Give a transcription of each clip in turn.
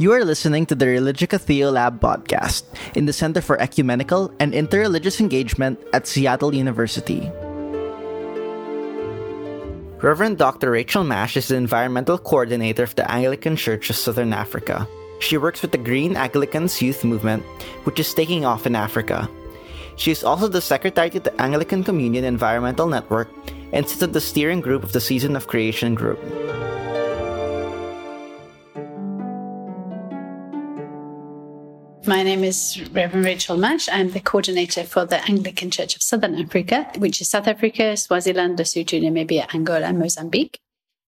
You are listening to the Religica Theo Lab podcast in the Center for Ecumenical and Interreligious Engagement at Seattle University. Reverend Dr. Rachel Mash is the environmental coordinator of the Anglican Church of Southern Africa. She works with the Green Anglicans Youth Movement, which is taking off in Africa. She is also the secretary to the Anglican Communion Environmental Network and sits on the steering group of the Season of Creation group. My name is Reverend Rachel Mash. I'm the coordinator for the Anglican Church of Southern Africa, which is South Africa, Swaziland, Lesotho, Namibia, Angola, and Mozambique.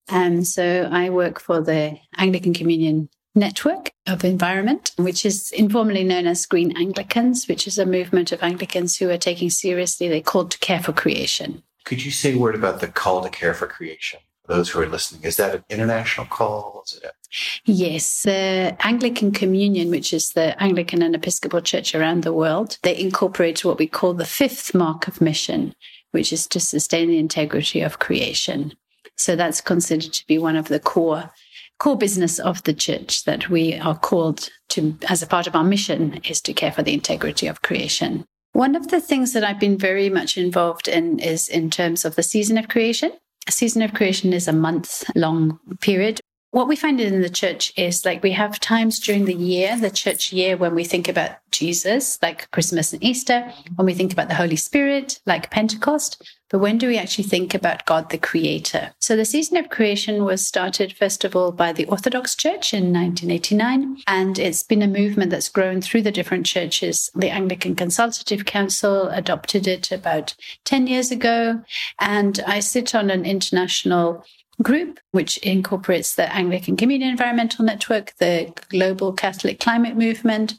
And so I work for the Anglican Communion Network of Environment, which is informally known as Green Anglicans, which is a movement of Anglicans who are taking seriously the call to care for creation. Could you say a word about the call to care for creation? For those who are listening, is that an international call? Is it a- Yes, the Anglican Communion, which is the Anglican and Episcopal Church around the world, they incorporate what we call the fifth mark of mission, which is to sustain the integrity of creation. So that's considered to be one of the core core business of the church that we are called to as a part of our mission is to care for the integrity of creation. One of the things that I've been very much involved in is in terms of the season of creation. A season of creation is a month long period what we find in the church is like we have times during the year, the church year, when we think about Jesus, like Christmas and Easter, when we think about the Holy Spirit, like Pentecost. But when do we actually think about God the Creator? So the season of creation was started, first of all, by the Orthodox Church in 1989. And it's been a movement that's grown through the different churches. The Anglican Consultative Council adopted it about 10 years ago. And I sit on an international group, which incorporates the Anglican Communion Environmental Network, the Global Catholic Climate Movement,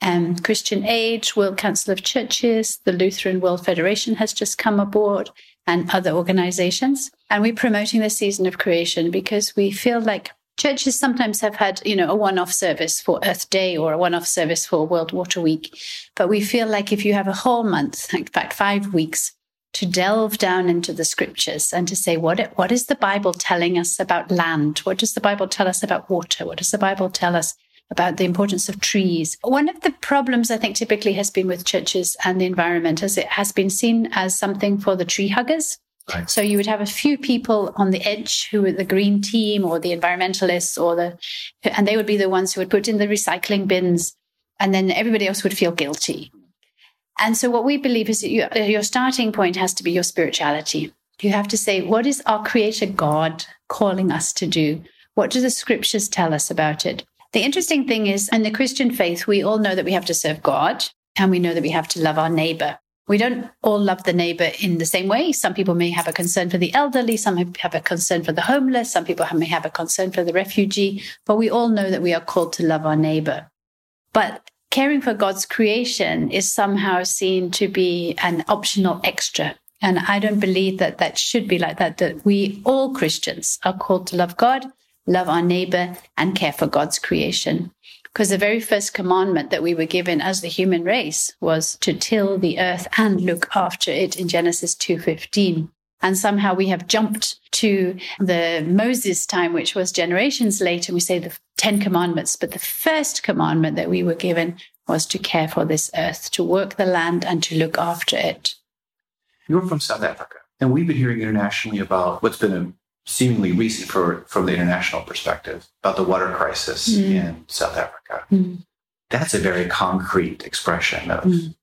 um, Christian Aid, World Council of Churches, the Lutheran World Federation has just come aboard, and other organizations. And we're promoting the season of creation because we feel like churches sometimes have had, you know, a one-off service for Earth Day or a one-off service for World Water Week. But we feel like if you have a whole month, in fact, five weeks, to delve down into the scriptures and to say what what is the bible telling us about land? What does the bible tell us about water? What does the bible tell us about the importance of trees? One of the problems i think typically has been with churches and the environment is it has been seen as something for the tree huggers. Right. so you would have a few people on the edge who were the green team or the environmentalists or the and they would be the ones who would put in the recycling bins and then everybody else would feel guilty and so, what we believe is that you, uh, your starting point has to be your spirituality. You have to say, what is our Creator God calling us to do? What do the scriptures tell us about it? The interesting thing is, in the Christian faith, we all know that we have to serve God and we know that we have to love our neighbor. We don't all love the neighbor in the same way. Some people may have a concern for the elderly, some have a concern for the homeless, some people may have a concern for the refugee, but we all know that we are called to love our neighbor. But caring for God's creation is somehow seen to be an optional extra. And I don't believe that that should be like that, that we all Christians are called to love God, love our neighbor, and care for God's creation. Because the very first commandment that we were given as the human race was to till the earth and look after it in Genesis 2:15. And somehow we have jumped to the Moses time, which was generations later. And we say the Ten Commandments, but the first commandment that we were given was to care for this earth, to work the land and to look after it. You're from South Africa, and we've been hearing internationally about what's been a seemingly recent for from the international perspective about the water crisis Mm. in South Africa. Mm. That's a very concrete expression of Mm.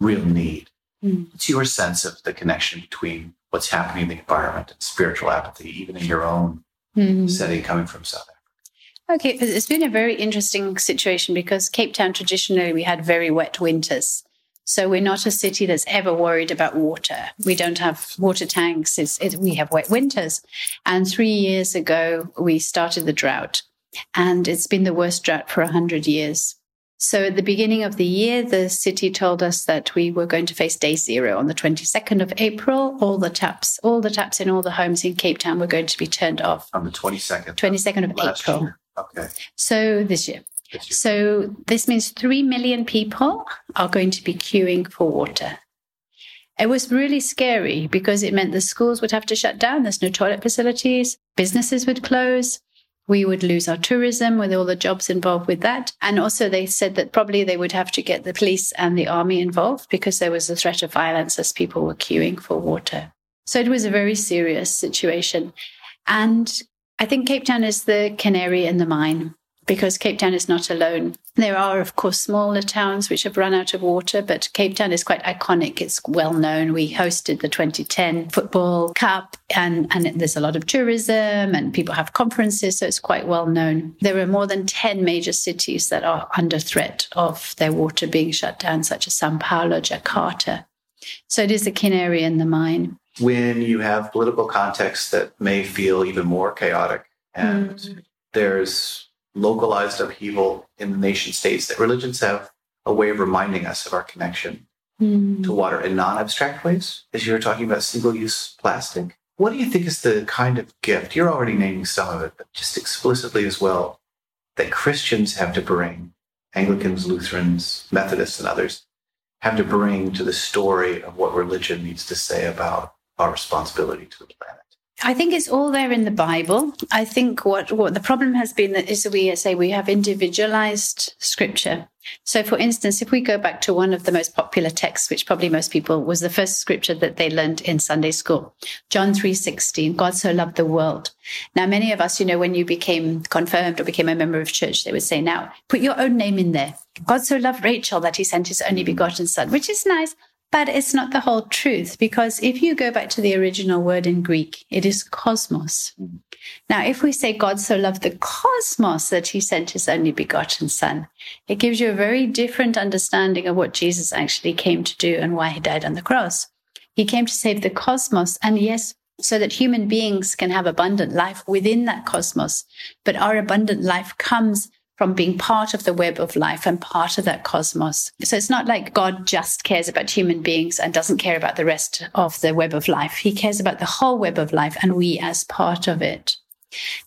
real need. Mm. What's your sense of the connection between what's happening in the environment and spiritual apathy, even in your own Mm. setting coming from South Africa? Okay, it's been a very interesting situation because Cape Town traditionally we had very wet winters. So we're not a city that's ever worried about water. We don't have water tanks. It's, it, we have wet winters. And three years ago, we started the drought. And it's been the worst drought for 100 years. So at the beginning of the year, the city told us that we were going to face day zero on the 22nd of April. All the taps, all the taps in all the homes in Cape Town were going to be turned off. On the 22nd. 22nd of last April. year. Okay. So this year. This year. So this means 3 million people are going to be queuing for water. It was really scary because it meant the schools would have to shut down. There's no toilet facilities. Businesses would close. We would lose our tourism with all the jobs involved with that. And also, they said that probably they would have to get the police and the army involved because there was a threat of violence as people were queuing for water. So it was a very serious situation. And I think Cape Town is the canary in the mine because Cape Town is not alone. There are, of course, smaller towns which have run out of water, but Cape Town is quite iconic. It's well known. We hosted the 2010 Football Cup, and, and there's a lot of tourism, and people have conferences, so it's quite well known. There are more than 10 major cities that are under threat of their water being shut down, such as Sao Paulo, Jakarta. So it is a canary in the mine. When you have political contexts that may feel even more chaotic, and mm. there's localized upheaval in the nation states that religions have a way of reminding us of our connection mm. to water in non abstract ways. As you were talking about single use plastic, what do you think is the kind of gift? You're already naming some of it, but just explicitly as well, that Christians have to bring, Anglicans, Lutherans, Methodists, and others have to bring to the story of what religion needs to say about our responsibility to the planet. I think it's all there in the Bible. I think what, what the problem has been that is we say we have individualized scripture. So, for instance, if we go back to one of the most popular texts, which probably most people was the first scripture that they learned in Sunday school, John three sixteen, God so loved the world. Now, many of us, you know, when you became confirmed or became a member of church, they would say, "Now, put your own name in there." God so loved Rachel that He sent His only begotten Son, which is nice. But it's not the whole truth because if you go back to the original word in Greek, it is cosmos. Now, if we say God so loved the cosmos that he sent his only begotten son, it gives you a very different understanding of what Jesus actually came to do and why he died on the cross. He came to save the cosmos. And yes, so that human beings can have abundant life within that cosmos. But our abundant life comes from being part of the web of life and part of that cosmos. So it's not like God just cares about human beings and doesn't care about the rest of the web of life. He cares about the whole web of life and we as part of it.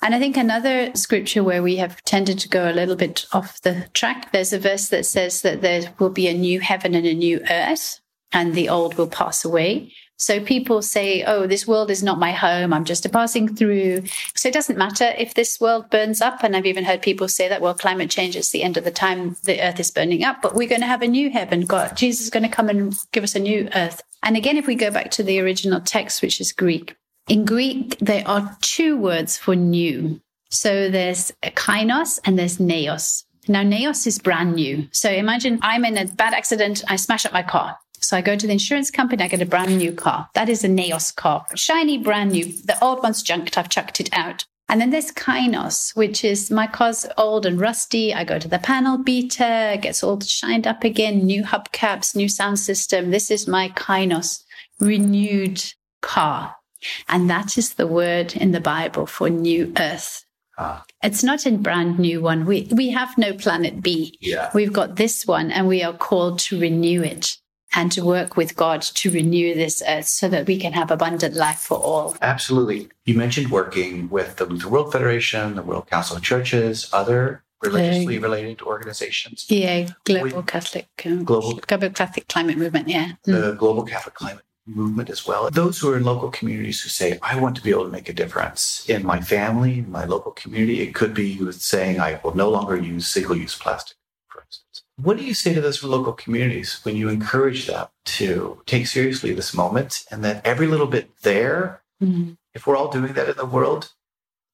And I think another scripture where we have tended to go a little bit off the track, there's a verse that says that there will be a new heaven and a new earth and the old will pass away. So people say, oh, this world is not my home. I'm just a passing through. So it doesn't matter if this world burns up. And I've even heard people say that, well, climate change is the end of the time the earth is burning up, but we're going to have a new heaven. God, Jesus is going to come and give us a new earth. And again, if we go back to the original text, which is Greek, in Greek, there are two words for new. So there's kainos and there's neos. Now, neos is brand new. So imagine I'm in a bad accident. I smash up my car. So I go to the insurance company, I get a brand new car. That is a Neos car, shiny, brand new. The old one's junked, I've chucked it out. And then there's Kainos, which is my car's old and rusty. I go to the panel beater, gets all shined up again, new hubcaps, new sound system. This is my Kainos, renewed car. And that is the word in the Bible for new earth. Ah. It's not a brand new one. We we have no planet B. Yeah. We've got this one and we are called to renew it and to work with God to renew this earth so that we can have abundant life for all. Absolutely. You mentioned working with the Luther World Federation, the World Council of Churches, other religiously uh, related organizations. Yeah, Global we, Catholic um, Global Global Catholic Climate Movement, yeah. The mm. Global Catholic Climate movement as well. Those who are in local communities who say, I want to be able to make a difference in my family, in my local community. It could be you saying, I will no longer use single use plastic. What do you say to those local communities when you encourage them to take seriously this moment and that every little bit there, mm-hmm. if we're all doing that in the world,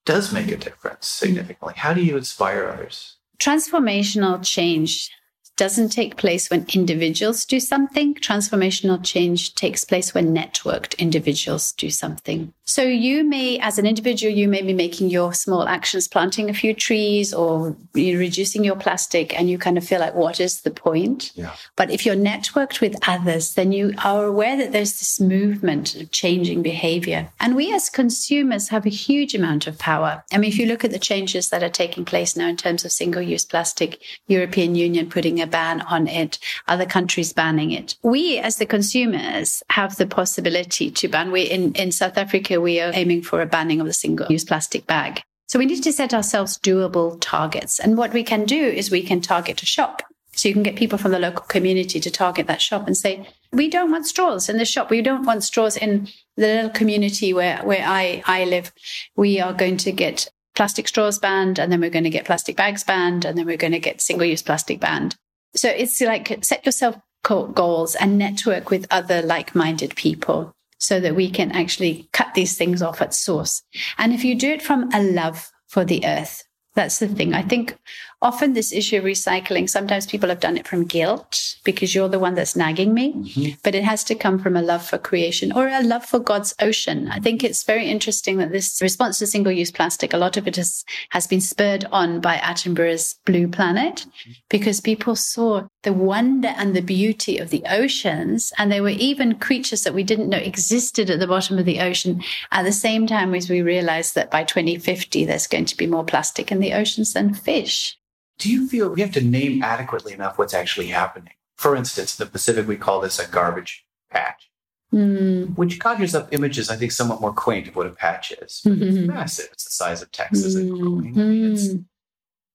does make a difference significantly? How do you inspire others? Transformational change doesn't take place when individuals do something. Transformational change takes place when networked individuals do something. So you may, as an individual, you may be making your small actions, planting a few trees or reducing your plastic, and you kind of feel like, what is the point? Yeah. But if you're networked with others, then you are aware that there's this movement of changing behavior. And we as consumers have a huge amount of power. I mean, if you look at the changes that are taking place now in terms of single use plastic, European Union putting a ban on it, other countries banning it. We as the consumers have the possibility to ban. We in, in South Africa, we are aiming for a banning of the single use plastic bag. So we need to set ourselves doable targets. And what we can do is we can target a shop. So you can get people from the local community to target that shop and say, we don't want straws in the shop. We don't want straws in the little community where, where I, I live. We are going to get plastic straws banned, and then we're going to get plastic bags banned, and then we're going to get single use plastic banned. So it's like set yourself goals and network with other like minded people so that we can actually cut these things off at source. And if you do it from a love for the earth, that's the thing. I think often this issue of recycling, sometimes people have done it from guilt because you're the one that's nagging me, mm-hmm. but it has to come from a love for creation or a love for God's ocean. I think it's very interesting that this response to single use plastic, a lot of it has, has been spurred on by Attenborough's Blue Planet mm-hmm. because people saw the wonder and the beauty of the oceans. And there were even creatures that we didn't know existed at the bottom of the ocean at the same time as we realized that by 2050, there's going to be more plastic in the oceans than fish. Do you feel we have to name adequately enough what's actually happening? For instance, in the Pacific, we call this a garbage patch, mm. which conjures up images, I think, somewhat more quaint of what a patch is. Mm-hmm. It's massive. It's the size of Texas mm-hmm. and growing. Mm. It's,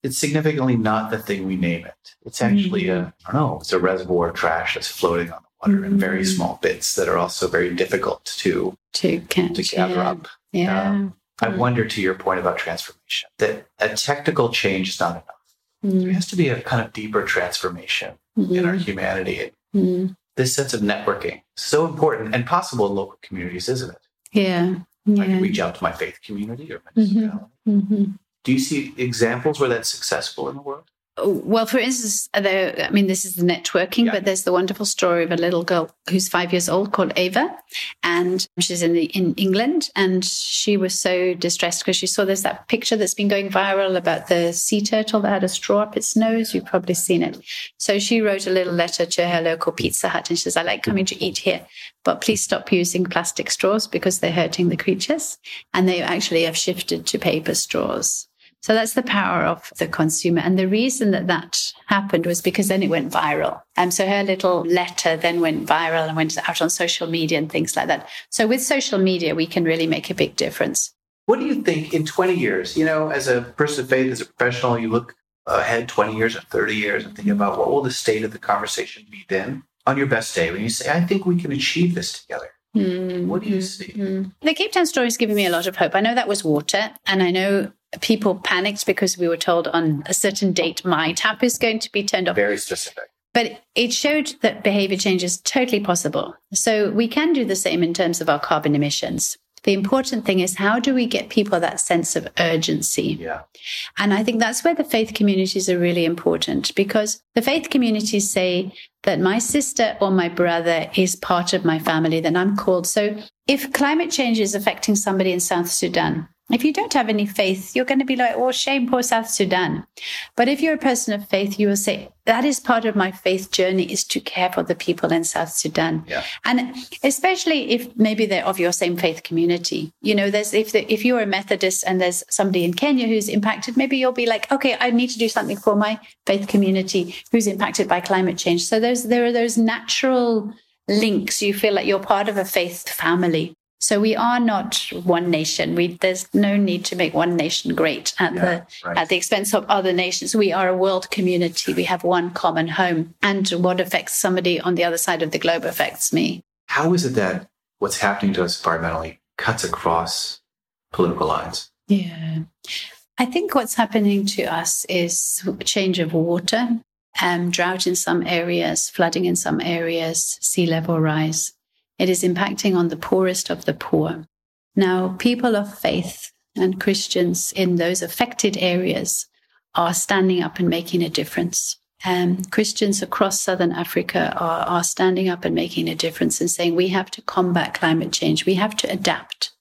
it's significantly not the thing we name it. It's actually mm-hmm. a, I don't know, it's a reservoir of trash that's floating on the water in very mm. small bits that are also very difficult to, to, catch, to gather yeah. up. Yeah. Um, I wonder to your point about transformation that a technical change is not enough. Mm. There has to be a kind of deeper transformation mm. in our mm-hmm. humanity. Mm. This sense of networking so important and possible in local communities, isn't it? Yeah. yeah. I can reach out to my faith community or municipality. Mm-hmm. Mm-hmm. Do you see examples where that's successful in the world? Well, for instance, there, I mean, this is the networking, yeah. but there's the wonderful story of a little girl who's five years old called Ava, and she's in the, in England, and she was so distressed because she saw there's that picture that's been going viral about the sea turtle that had a straw up its nose. You've probably seen it. So she wrote a little letter to her local Pizza Hut, and she says, "I like coming to eat here, but please stop using plastic straws because they're hurting the creatures." And they actually have shifted to paper straws. So that's the power of the consumer. And the reason that that happened was because then it went viral. And um, so her little letter then went viral and went out on social media and things like that. So with social media, we can really make a big difference. What do you think in 20 years? You know, as a person of faith, as a professional, you look ahead 20 years or 30 years and think about what will the state of the conversation be then on your best day when you say, I think we can achieve this together. Mm-hmm. What do you see? Mm-hmm. The Cape Town story is giving me a lot of hope. I know that was water, and I know people panicked because we were told on a certain date my tap is going to be turned off. Very specific. But it showed that behavior change is totally possible. So we can do the same in terms of our carbon emissions. The important thing is how do we get people that sense of urgency? Yeah. And I think that's where the faith communities are really important because the faith communities say that my sister or my brother is part of my family, then I'm called. So if climate change is affecting somebody in South Sudan, if you don't have any faith, you're going to be like, oh, shame, poor South Sudan. But if you're a person of faith, you will say, that is part of my faith journey is to care for the people in South Sudan. Yeah. And especially if maybe they're of your same faith community. You know, there's if the, if you're a Methodist and there's somebody in Kenya who's impacted, maybe you'll be like, okay, I need to do something for my faith community who's impacted by climate change. So there's there are those natural links. You feel like you're part of a faith family. So we are not one nation. We, there's no need to make one nation great at yeah, the right. at the expense of other nations. We are a world community. We have one common home, and what affects somebody on the other side of the globe affects me. How is it that what's happening to us environmentally cuts across political lines? Yeah, I think what's happening to us is change of water, um, drought in some areas, flooding in some areas, sea level rise. It is impacting on the poorest of the poor. Now, people of faith and Christians in those affected areas are standing up and making a difference. Um, Christians across Southern Africa are, are standing up and making a difference and saying we have to combat climate change. We have to adapt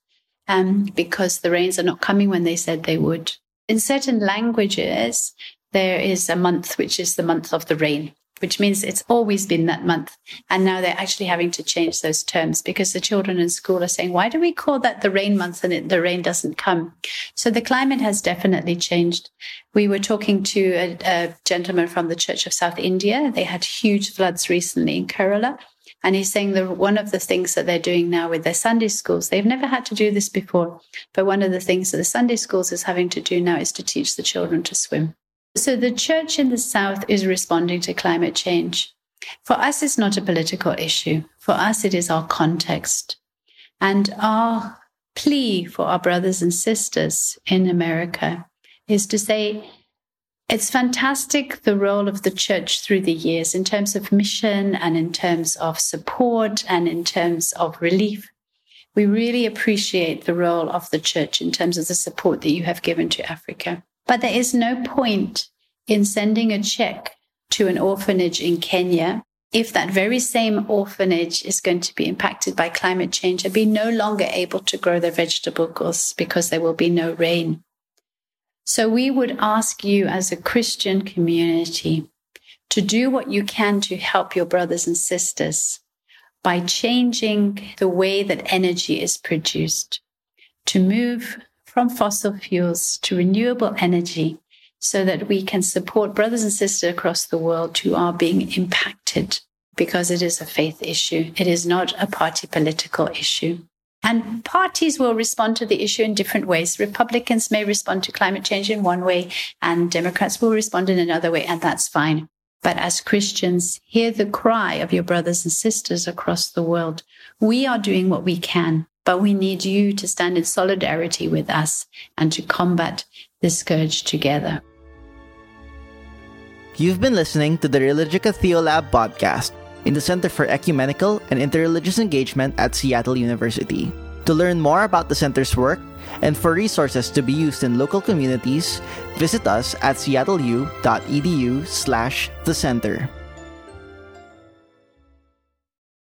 um, because the rains are not coming when they said they would. In certain languages, there is a month which is the month of the rain which means it's always been that month. And now they're actually having to change those terms because the children in school are saying, why do we call that the rain month and it, the rain doesn't come? So the climate has definitely changed. We were talking to a, a gentleman from the Church of South India. They had huge floods recently in Kerala. And he's saying that one of the things that they're doing now with their Sunday schools, they've never had to do this before, but one of the things that the Sunday schools is having to do now is to teach the children to swim. So the church in the South is responding to climate change. For us, it's not a political issue. For us, it is our context. And our plea for our brothers and sisters in America is to say, it's fantastic the role of the church through the years in terms of mission and in terms of support and in terms of relief. We really appreciate the role of the church in terms of the support that you have given to Africa. But there is no point in sending a check to an orphanage in Kenya if that very same orphanage is going to be impacted by climate change and be no longer able to grow their vegetables because there will be no rain. So we would ask you as a Christian community to do what you can to help your brothers and sisters by changing the way that energy is produced, to move from fossil fuels to renewable energy so that we can support brothers and sisters across the world who are being impacted because it is a faith issue. It is not a party political issue. And parties will respond to the issue in different ways. Republicans may respond to climate change in one way, and Democrats will respond in another way, and that's fine. But as Christians, hear the cry of your brothers and sisters across the world. We are doing what we can, but we need you to stand in solidarity with us and to combat this scourge together. You've been listening to the Religica Theolab podcast in the Center for Ecumenical and Interreligious Engagement at Seattle University. To learn more about the center's work and for resources to be used in local communities, visit us at seattleu.edu slash the center.